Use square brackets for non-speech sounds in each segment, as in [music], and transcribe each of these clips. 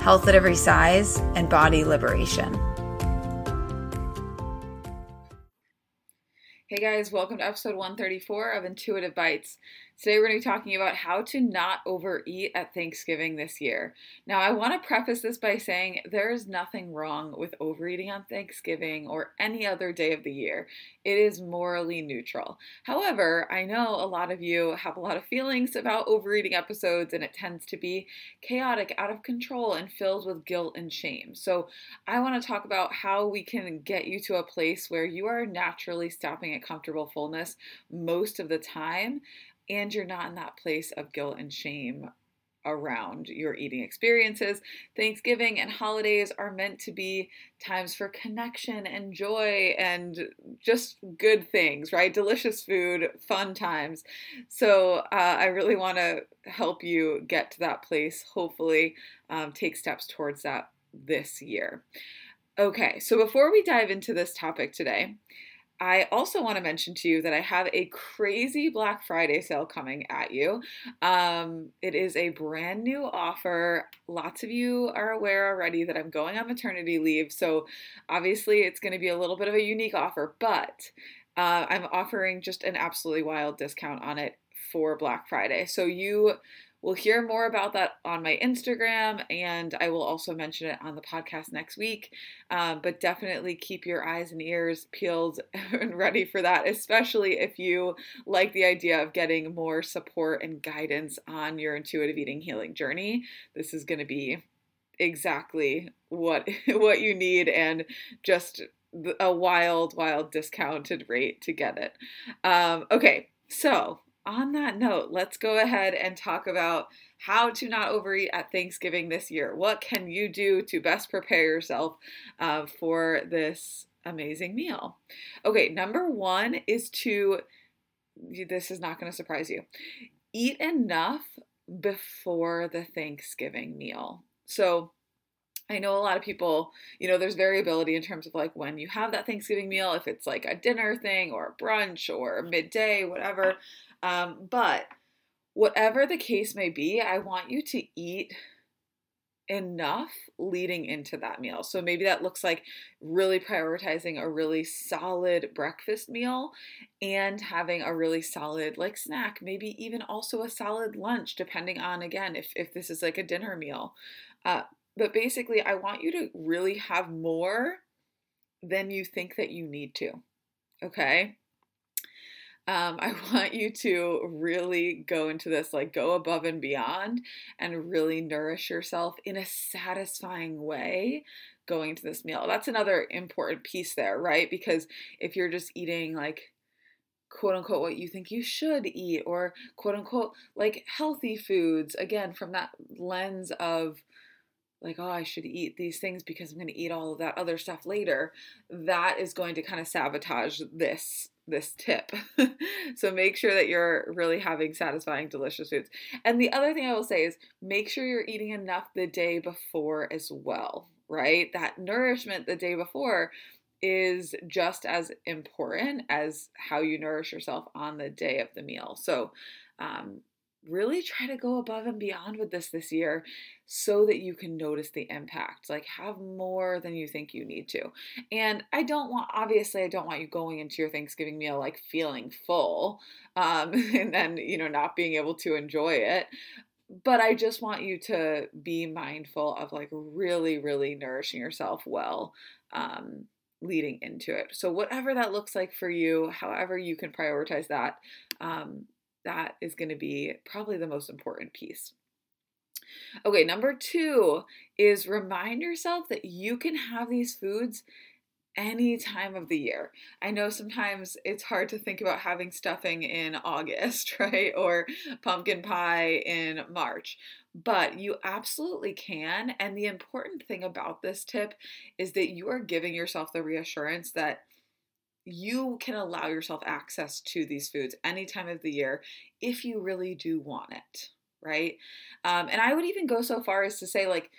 health at every size, and body liberation. Hey guys, welcome to episode 134 of Intuitive Bites. Today we're going to be talking about how to not overeat at Thanksgiving this year. Now, I want to preface this by saying there is nothing wrong with overeating on Thanksgiving or any other day of the year. It is morally neutral. However, I know a lot of you have a lot of feelings about overeating episodes and it tends to be chaotic, out of control, and filled with guilt and shame. So, I want to talk about how we can get you to a place where you are naturally stopping at comfortable fullness most of the time and you're not in that place of guilt and shame around your eating experiences. Thanksgiving and holidays are meant to be times for connection and joy and just good things, right? Delicious food, fun times. So uh, I really want to help you get to that place, hopefully, um, take steps towards that this year. Okay, so before we dive into this topic today, I also want to mention to you that I have a crazy Black Friday sale coming at you. Um, it is a brand new offer. Lots of you are aware already that I'm going on maternity leave, so obviously it's going to be a little bit of a unique offer, but uh, I'm offering just an absolutely wild discount on it for Black Friday. So you We'll hear more about that on my Instagram, and I will also mention it on the podcast next week. Um, but definitely keep your eyes and ears peeled [laughs] and ready for that, especially if you like the idea of getting more support and guidance on your intuitive eating healing journey. This is going to be exactly what [laughs] what you need and just a wild wild discounted rate to get it um, okay so on that note, let's go ahead and talk about how to not overeat at Thanksgiving this year. What can you do to best prepare yourself uh, for this amazing meal? Okay, number one is to, this is not going to surprise you, eat enough before the Thanksgiving meal. So, I know a lot of people, you know, there's variability in terms of like when you have that Thanksgiving meal, if it's like a dinner thing or a brunch or midday, whatever. Um, but whatever the case may be, I want you to eat enough leading into that meal. So maybe that looks like really prioritizing a really solid breakfast meal and having a really solid like snack, maybe even also a solid lunch depending on again if if this is like a dinner meal. Uh, but basically I want you to really have more than you think that you need to. Okay? um, [laughs] I want you to really go into this, like go above and beyond and really nourish yourself in a satisfying way going to this meal. That's another important piece there, right? Because if you're just eating like quote unquote what you think you should eat or quote unquote like healthy foods, again, from that lens of like, oh, I should eat these things because I'm going to eat all of that other stuff later, that is going to kind of sabotage this this tip. [laughs] so make sure that you're really having satisfying, delicious foods. And the other thing I will say is make sure you're eating enough the day before as well, right? That nourishment the day before is just as important as how you nourish yourself on the day of the meal. So, um, really try to go above and beyond with this this year so that you can notice the impact. Like, have more than you think you need to. And I don't want, obviously, I don't want you going into your Thanksgiving meal like feeling full um, [laughs] and then, you know, not being able to enjoy it. But I just want you to be mindful of like really, really nourishing yourself well. Um, leading into it. So, whatever that looks like for you, however you can prioritize that, um, that is going to be probably the most important piece. Okay, number two is remind yourself that you can have these foods any time of the year. I know sometimes it's hard to think about having stuffing in [laughs] August, right? Or pumpkin pie in March, but you absolutely can. And the important thing about this tip is that you are giving yourself the reassurance that you can allow yourself access to these foods any time of the year if you really do want it, right? Um, and I would even go so far as to say, like,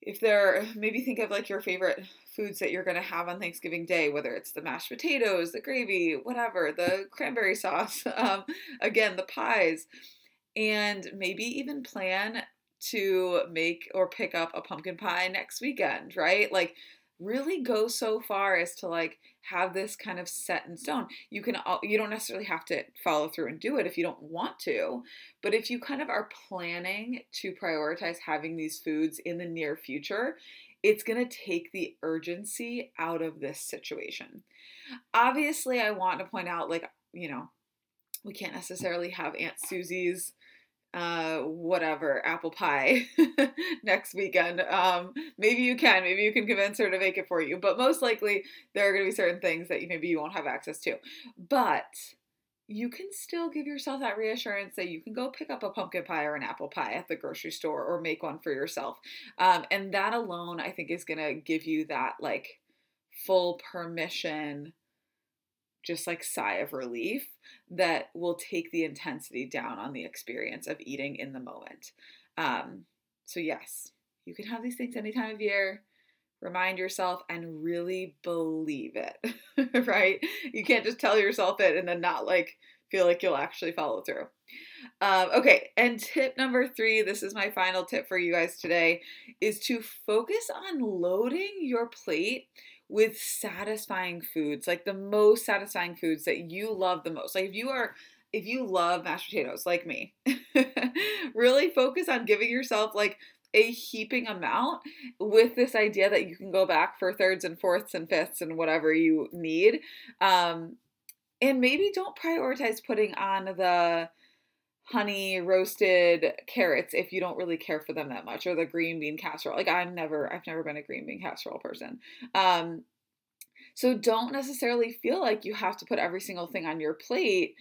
if there, maybe think of like your favorite foods that you're going to have on Thanksgiving Day, whether it's the mashed potatoes, the gravy, whatever, the cranberry sauce, [laughs] um, again, the pies, and maybe even plan to make or pick up a pumpkin pie next weekend, right? Like, really go so far as to like have this kind of set in stone. You can you don't necessarily have to follow through and do it if you don't want to, but if you kind of are planning to prioritize having these foods in the near future, it's going to take the urgency out of this situation. Obviously, I want to point out like, you know, we can't necessarily have Aunt Susie's uh whatever apple pie [laughs] next weekend um maybe you can maybe you can convince her to make it for you but most likely there are going to be certain things that maybe you won't have access to. But you can still give yourself that reassurance that you can go pick up a pumpkin pie or an apple pie at the grocery store or make one for yourself um, and that alone i think is going to give you that like full permission just like sigh of relief that will take the intensity down on the experience of eating in the moment. Um, so, yes, you can have these things any time of year. Remind yourself and really believe it, [laughs] right? You can't just tell yourself it and then not like feel like you'll actually follow through. Um, okay, and tip number three this is my final tip for you guys today is to focus on loading your plate with satisfying foods, like the most satisfying foods that you love the most. Like if you are if you love mashed potatoes like me, [laughs] really focus on giving yourself like a heaping amount with this idea that you can go back for thirds and fourths and fifths and whatever you need. Um, and maybe don't prioritize putting on the honey roasted carrots if you don't really care for them that much or the green bean casserole. Like i'm never i've never been a green bean casserole person. Um so don't necessarily feel like you have to put every single thing on your plate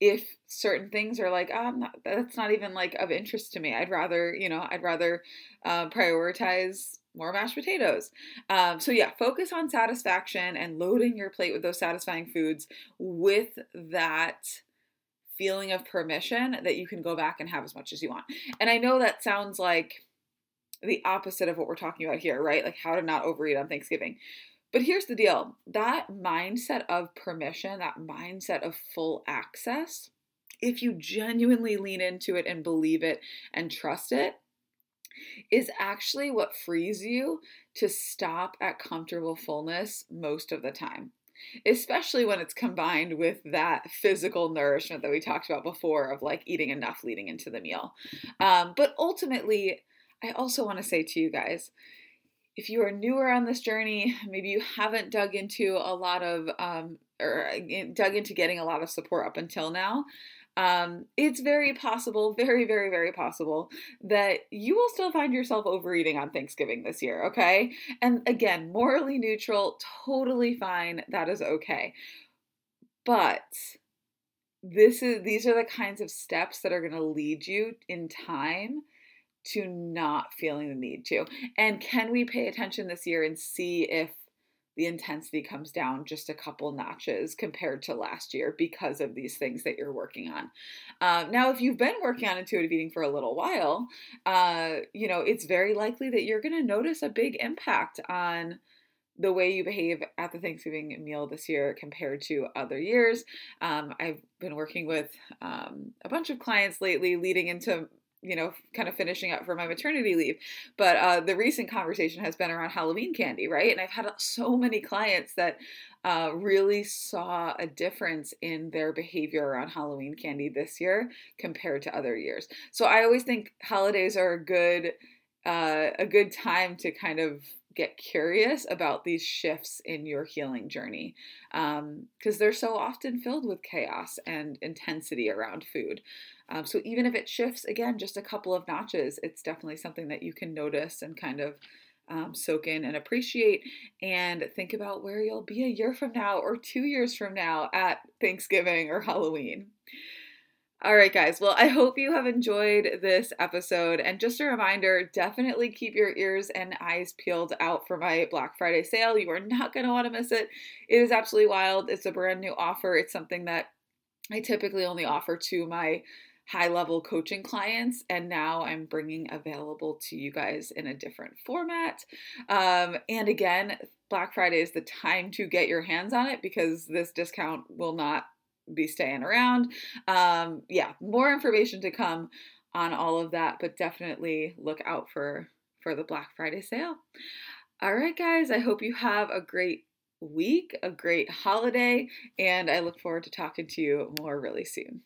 if certain things are like oh, not, that's not even like of interest to me. I'd rather you know i'd rather uh, prioritize more mashed potatoes. Um, so yeah focus on satisfaction and loading your plate with those satisfying foods with that feeling of permission that you can go back and have as much as you want. And I know that sounds like the opposite of what we're talking about here, right? Like how to not overeat on Thanksgiving. But here's the deal that mindset of permission, that mindset of full access, if you genuinely lean into it and believe it and trust it, is actually what frees you to stop at comfortable fullness most of the time especially when it's combined with that physical nourishment that we talked about before of like eating enough leading into the meal. Um, but ultimately, I also want to say to you guys, if you are newer on this journey, maybe you haven't dug into a lot of um, or uh, dug into getting a lot of support up until now, um, it's very possible, very, very, very possible that you will still find yourself overeating on Thanksgiving this year, okay? And again, morally neutral, totally fine. That is okay. But this is these are the kinds of steps that are going to lead you in time to not feeling the need to. And can we pay attention this year and see if the intensity comes down just a couple notches compared to last year because of these things that you're working on. Uh, now, if you've been working on intuitive eating for a little while, uh, you know, it's very likely that you're going to notice a big impact on the way you behave at the Thanksgiving meal this year compared to other years. Um, I've been working with um, a bunch of clients lately leading into you know, kind of finishing up for my maternity leave. But uh, the recent conversation has been around Halloween candy, right? And I've had so many clients that uh, really saw a difference in their behavior around Halloween candy this year compared to other years. So I always think holidays are a good uh, a good time to kind of get curious about these shifts in your healing journey because um, they're so often filled with chaos and intensity around food. Um, so even if it shifts again just a couple of notches, it's definitely something that you can notice and kind of um, soak in and appreciate, and think about where you'll be a year from now or two years from now at Thanksgiving or Halloween. All right, guys. Well, I hope you have enjoyed this episode. And just a reminder definitely keep your ears and eyes peeled out for my Black Friday sale. You are not going to want to miss it. It is absolutely wild. It's a brand new offer. It's something that I typically only offer to my high level coaching clients, and now I'm bringing available to you guys in a different format. Um, and again, Black Friday is the time to get your hands on it because this discount will not be staying around. Um, yeah, more information to come on all of that, but definitely look out for for the Black Friday sale. All right, guys, I hope you have a great week, a great holiday, and I look forward to talking to you more really soon.